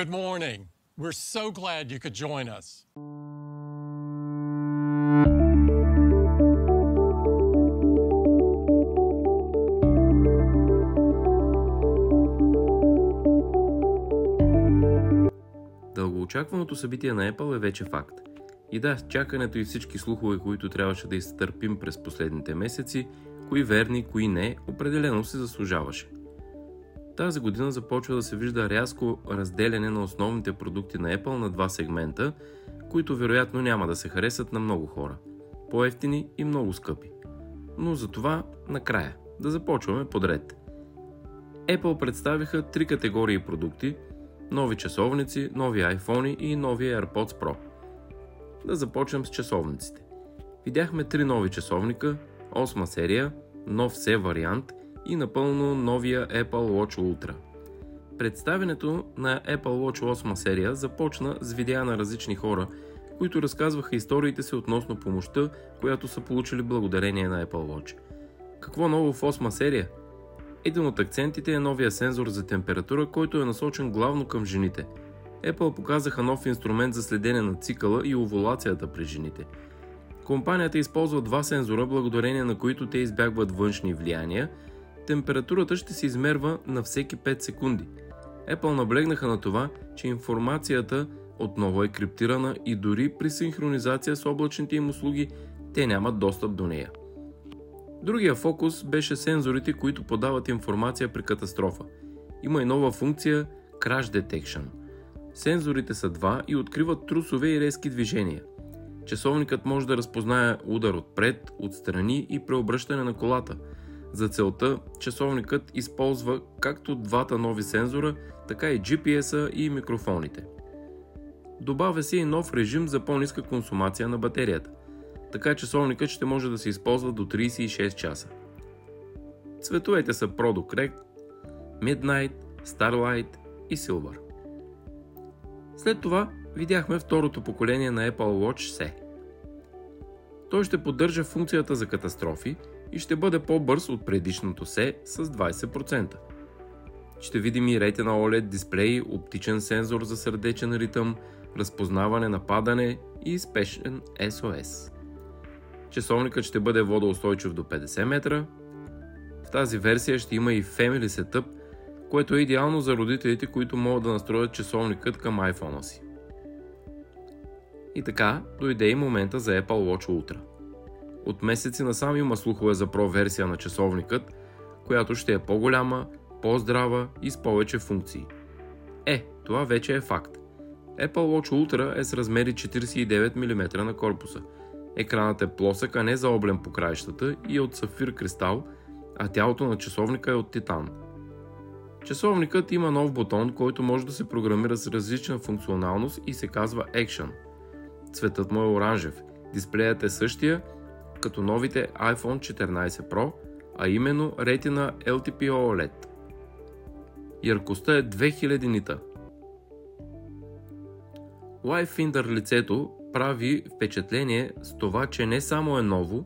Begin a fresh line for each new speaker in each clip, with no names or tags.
Good morning. We're so glad you could join us.
Дългоочакваното събитие на Apple е вече факт. И да, чакането и всички слухове, които трябваше да изтърпим през последните месеци, кои верни, кои не, определено се заслужаваше. Тази година започва да се вижда рязко разделяне на основните продукти на Apple на два сегмента, които вероятно няма да се харесат на много хора. По-ефтини и много скъпи. Но за това накрая. Да започваме подред. Apple представиха три категории продукти – нови часовници, нови iPhone и нови AirPods Pro. Да започнем с часовниците. Видяхме три нови часовника, 8 серия, нов C вариант и напълно новия Apple Watch Ultra. Представенето на Apple Watch 8 серия започна с видеа на различни хора, които разказваха историите си относно помощта, която са получили благодарение на Apple Watch. Какво ново в 8 серия? Един от акцентите е новия сензор за температура, който е насочен главно към жените. Apple показаха нов инструмент за следене на цикъла и овулацията при жените. Компанията използва два сензора, благодарение на които те избягват външни влияния. Температурата ще се измерва на всеки 5 секунди. Apple наблегнаха на това, че информацията отново е криптирана и дори при синхронизация с облачните им услуги те нямат достъп до нея. Другия фокус беше сензорите, които подават информация при катастрофа. Има и нова функция Crash Detection. Сензорите са два и откриват трусове и резки движения. Часовникът може да разпознае удар отпред, отстрани и преобръщане на колата. За целта часовникът използва както двата нови сензора, така и GPS-а и микрофоните. Добавя се и нов режим за по-ниска консумация на батерията така часовникът ще може да се използва до 36 часа. Цветовете са Product Red, Midnight, Starlight и Silver. След това видяхме второто поколение на Apple Watch C. Той ще поддържа функцията за катастрофи и ще бъде по-бърз от предишното C с 20%. Ще видим и Retina OLED дисплей, оптичен сензор за сърдечен ритъм, разпознаване на падане и спешен SOS. Часовникът ще бъде водоустойчив до 50 метра. В тази версия ще има и Family Setup, което е идеално за родителите, които могат да настроят часовникът към iPhone си. И така, дойде и момента за Apple Watch Ultra. От месеци насам има слухове за Pro версия на часовникът, която ще е по-голяма, по-здрава и с повече функции. Е, това вече е факт. Apple Watch Ultra е с размери 49 мм на корпуса – Екранът е плосък, а не заоблен по краищата и е от сафир кристал, а тялото на часовника е от титан. Часовникът има нов бутон, който може да се програмира с различна функционалност и се казва Action. Цветът му е оранжев. Дисплеят е същия, като новите iPhone 14 Pro, а именно Retina LTPO OLED. Яркостта е 2000 нита. Live Finder лицето прави впечатление с това, че не само е ново,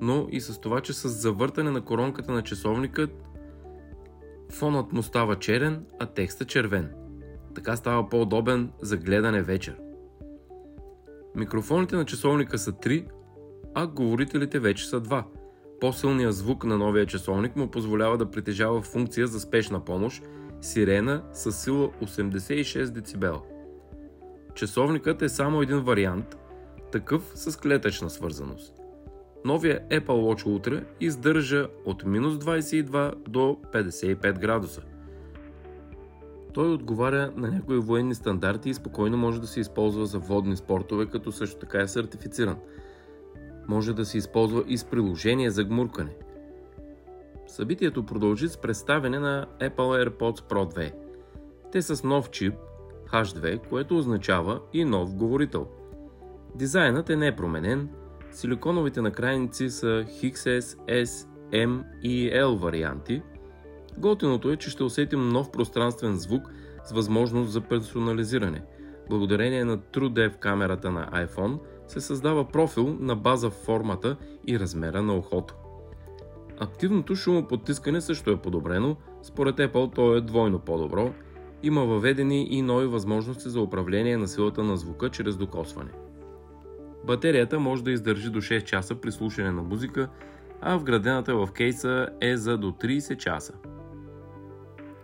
но и с това, че с завъртане на коронката на часовникът фонът му става черен, а текста червен. Така става по-удобен за гледане вечер. Микрофоните на часовника са 3, а говорителите вече са 2. По-силният звук на новия часовник му позволява да притежава функция за спешна помощ, сирена с сила 86 дБ. Часовникът е само един вариант, такъв с клетъчна свързаност. Новия Apple Watch Ultra издържа от минус 22 до 55 градуса. Той отговаря на някои военни стандарти и спокойно може да се използва за водни спортове, като също така е сертифициран. Може да се използва и с приложение за гмуркане. Събитието продължи с представяне на Apple AirPods Pro 2. Те с нов чип, H2, което означава и нов говорител. Дизайнът е непроменен, силиконовите накрайници са XS, S, M и L варианти. Готиното е, че ще усетим нов пространствен звук с възможност за персонализиране. Благодарение на TrueDepth камерата на iPhone се създава профил на база формата и размера на ухото. Активното шумоподтискане също е подобрено, според Apple то е двойно по-добро има въведени и нови възможности за управление на силата на звука чрез докосване. Батерията може да издържи до 6 часа при слушане на музика, а вградената в кейса е за до 30 часа.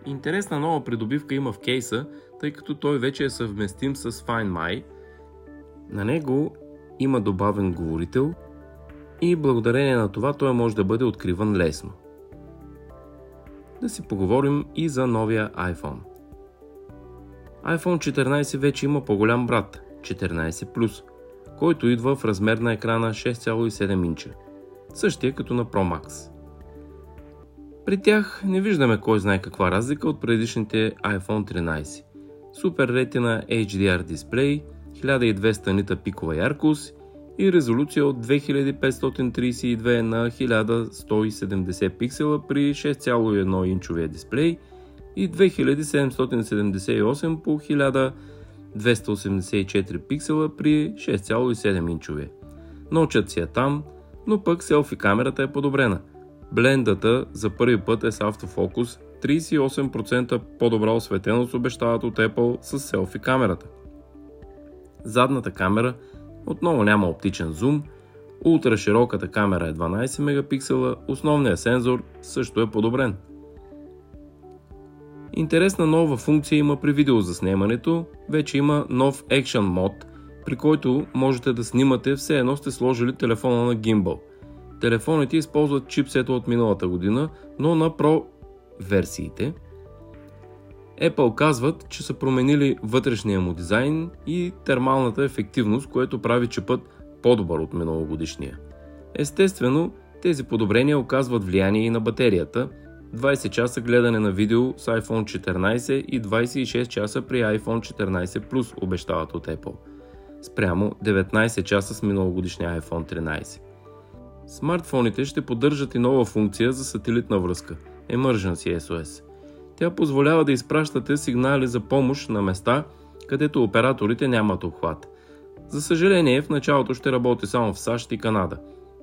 Интересна нова придобивка има в кейса, тъй като той вече е съвместим с Find My. На него има добавен говорител и благодарение на това той може да бъде откриван лесно. Да си поговорим и за новия iPhone. iPhone 14 вече има по-голям брат, 14 Plus, който идва в размер на екрана 6,7 инча. Същия като на Pro Max. При тях не виждаме кой знае каква разлика от предишните iPhone 13. Супер ретина HDR дисплей, 1200 нита пикова яркост и резолюция от 2532 на 1170 пиксела при 6,1 инчовия дисплей и 2778 по 1284 пиксела при 6,7 инчовия. Ночът си е там, но пък селфи камерата е подобрена. Блендата за първи път е с автофокус, 38% по-добра осветеност обещават от Apple с селфи камерата. Задната камера отново няма оптичен зум, ултрашироката камера е 12 мегапиксела, основният сензор също е подобрен. Интересна нова функция има при видеозаснемането, вече има нов Action мод, при който можете да снимате все едно сте сложили телефона на гимбъл. Телефоните използват чипсета от миналата година, но на Pro версиите Apple казват, че са променили вътрешния му дизайн и термалната ефективност, което прави чипът по-добър от миналогодишния. Естествено, тези подобрения оказват влияние и на батерията. 20 часа гледане на видео с iPhone 14 и 26 часа при iPhone 14 Plus обещават от Apple. Спрямо 19 часа с миналогодишния iPhone 13. Смартфоните ще поддържат и нова функция за сателитна връзка – Emergency SOS. Тя позволява да изпращате сигнали за помощ на места, където операторите нямат обхват. За съжаление, в началото ще работи само в САЩ и Канада.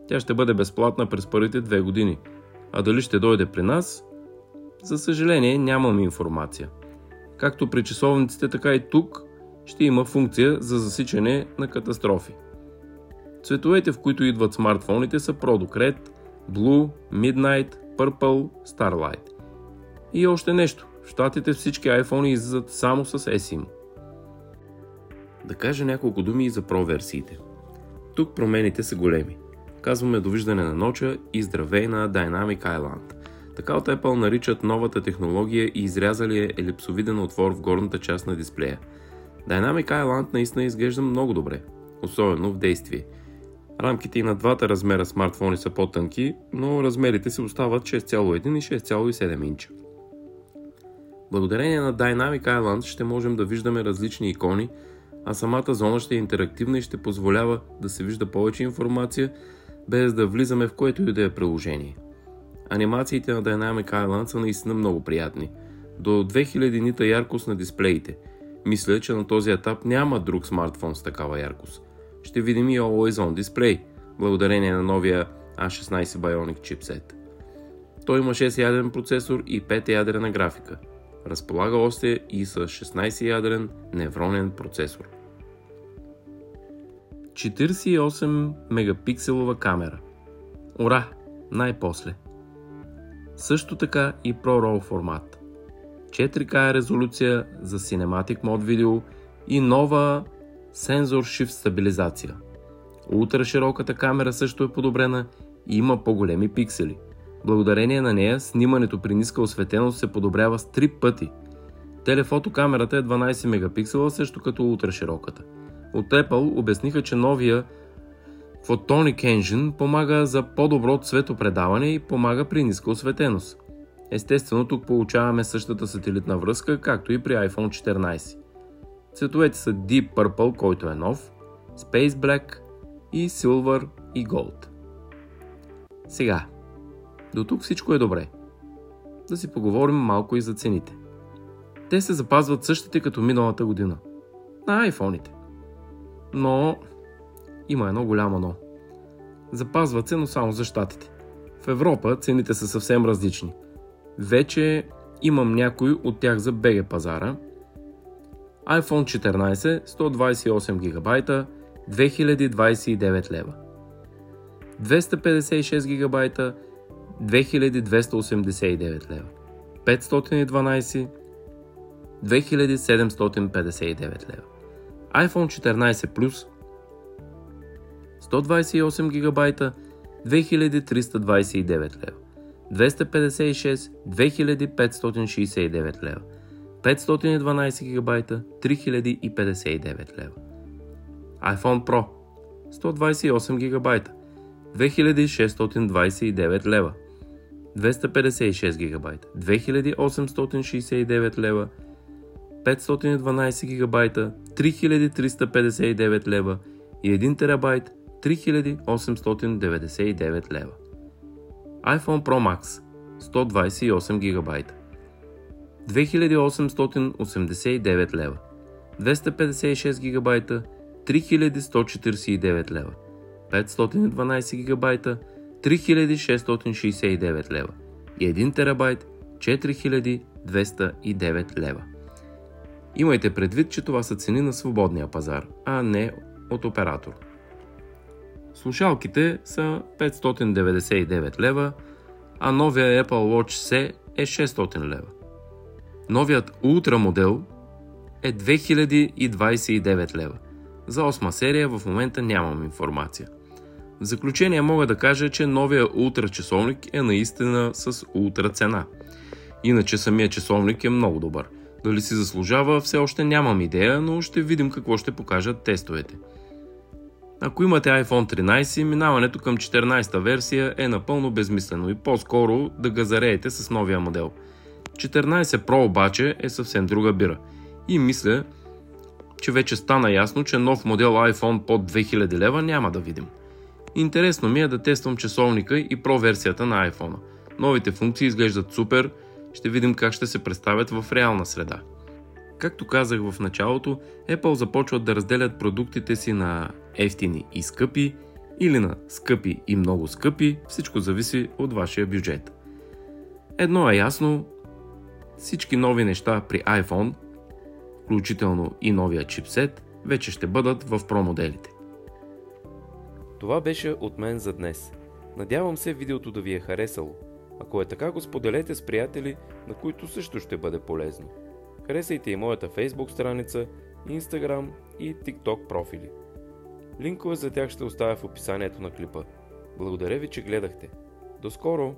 Тя ще бъде безплатна през първите две години. А дали ще дойде при нас? За съжаление, нямаме информация. Както при часовниците, така и тук ще има функция за засичане на катастрофи. Цветовете, в които идват смартфоните са Product Red, Blue, Midnight, Purple, Starlight. И още нещо. В щатите всички iPhone излизат само с eSIM. Да кажа няколко думи и за Pro версиите. Тук промените са големи. Казваме довиждане на ноча и здравей на Dynamic Island. Така от Apple наричат новата технология и изрязали е елипсовиден отвор в горната част на дисплея. Dynamic Island наистина изглежда много добре, особено в действие – Рамките и на двата размера смартфони са по-тънки, но размерите си остават 6,1 и 6,7 инча. Благодарение на Dynamic Island ще можем да виждаме различни икони, а самата зона ще е интерактивна и ще позволява да се вижда повече информация, без да влизаме в което и да е приложение. Анимациите на Dynamic Island са наистина много приятни. До 2000 нита яркост на дисплеите. Мисля, че на този етап няма друг смартфон с такава яркост ще видим и Always On Display, благодарение на новия A16 Bionic чипсет. Той има 6-ядрен процесор и 5-ядрена графика. Разполага още и с 16-ядрен невронен процесор. 48 мегапикселова камера. Ура! Най-после. Също така и ProRAW формат. 4K резолюция за Cinematic Mode видео и нова Sensor Shift стабилизация. Ултрашироката камера също е подобрена и има по-големи пиксели. Благодарение на нея снимането при ниска осветеност се подобрява с 3 пъти. Телефотокамерата е 12 мегапиксела, също като ултрашироката. От Apple обясниха, че новия Photonic Engine помага за по-добро цветопредаване и помага при ниска осветеност. Естествено, тук получаваме същата сателитна връзка, както и при iPhone 14. Цветовете са Deep Purple, който е нов, Space Black и Silver и Gold. Сега, до тук всичко е добре. Да си поговорим малко и за цените. Те се запазват същите като миналата година. На айфоните. Но има едно голямо но. Запазват се, но само за щатите. В Европа цените са съвсем различни. Вече имам някой от тях за BG пазара. iPhone 14 128 ГБ 2029 лева. 256 ГБ 2289 лева. 512 2759 лева. iPhone 14 Plus 128 ГБ 2329 лева. 256 2569 лева. 512 ГБ 3059 лева. iPhone Pro 128 ГБ 2629 лева. 256 ГБ 2869 лева. 512 ГБ 3359 лева. И 1 терабайт. 3899 лева. iPhone Pro Max. 128 ГБ 2889 лева. 256 ГБ 3149 лева 512 ГБ 3669 лева и 1 терабайт 4209 лева. Имайте предвид, че това са цени на свободния пазар, а не от оператор. Слушалките са 599 лева, а новия Apple Watch C е 600 лева. Новият Ultra модел е 2029 лева. За 8 серия в момента нямам информация. В заключение мога да кажа, че новия Ultra часовник е наистина с Ultra цена. Иначе самия часовник е много добър. Дали си заслужава, все още нямам идея, но ще видим какво ще покажат тестовете. Ако имате iPhone 13, минаването към 14-та версия е напълно безмислено и по-скоро да ga зареете с новия модел. 14 Pro обаче е съвсем друга бира. И мисля, че вече стана ясно, че нов модел iPhone под 2000 лева няма да видим. Интересно ми е да тествам часовника и Pro версията на iPhone. Новите функции изглеждат супер, ще видим как ще се представят в реална среда. Както казах в началото, Apple започват да разделят продуктите си на ефтини и скъпи или на скъпи и много скъпи, всичко зависи от вашия бюджет. Едно е ясно, всички нови неща при iPhone, включително и новия чипсет, вече ще бъдат в Pro моделите.
Това беше от мен за днес. Надявам се видеото да ви е харесало. Ако е така, го споделете с приятели, на които също ще бъде полезно. Харесайте и моята Facebook страница, Instagram и TikTok профили. Линкове за тях ще оставя в описанието на клипа. Благодаря ви, че гледахте. До скоро!